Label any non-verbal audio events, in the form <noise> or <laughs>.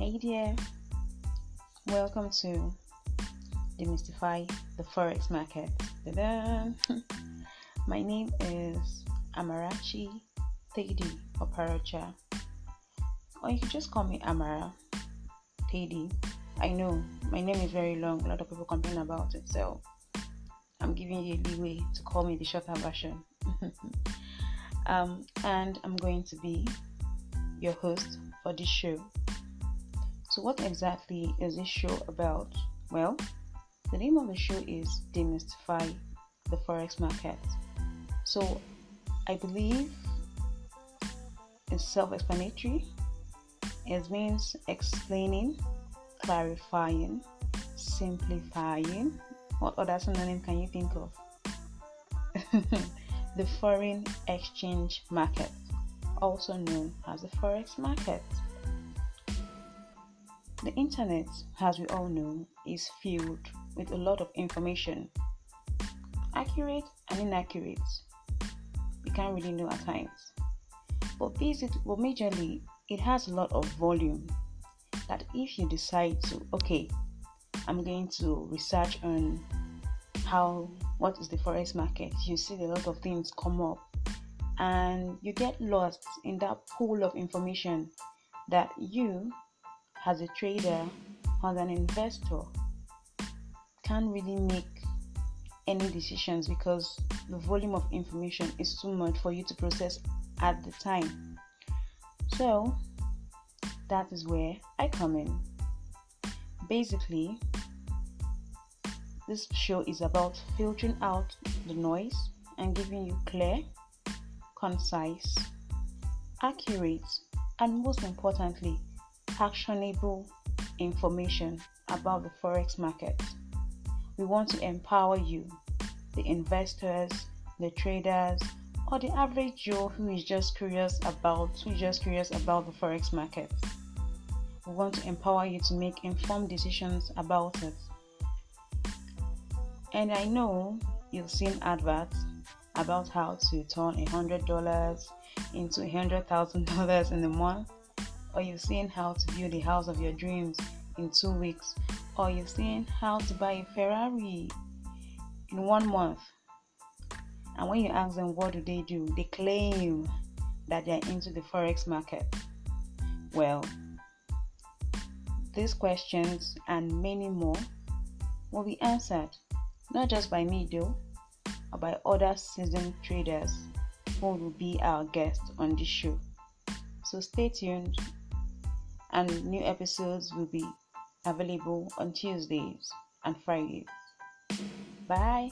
Hey there, welcome to Demystify the Forex Market. <laughs> My name is Amarachi Thedi Oparacha, or you can just call me Amara Thedi. I know my name is very long, a lot of people complain about it, so I'm giving you a leeway to call me the shorter version. <laughs> um, and I'm going to be your host for this show. So, what exactly is this show about? Well, the name of the show is Demystify the Forex Market. So, I believe it's self explanatory. It means explaining, clarifying, simplifying. What other synonym can you think of? <laughs> the foreign exchange market, also known as the forex market. The internet, as we all know, is filled with a lot of information, accurate and inaccurate. You can't really know at times. But basically, well, majorly, it has a lot of volume. That if you decide to, okay, I'm going to research on how what is the forex market, you see a lot of things come up, and you get lost in that pool of information that you as a trader, as an investor, can't really make any decisions because the volume of information is too much for you to process at the time. So, that is where I come in. Basically, this show is about filtering out the noise and giving you clear, concise, accurate, and most importantly, actionable information about the forex market. We want to empower you, the investors, the traders, or the average Joe who is just curious about who is just curious about the forex market. We want to empower you to make informed decisions about it. And I know you've seen adverts about how to turn a hundred dollars into a hundred thousand dollars in a month or you've seen how to build the house of your dreams in two weeks, or you've seen how to buy a Ferrari in one month. And when you ask them what do they do, they claim that they're into the forex market. Well, these questions and many more will be answered not just by me though, but by other seasoned traders who will be our guests on this show. So stay tuned and new episodes will be available on Tuesdays and Fridays. Bye.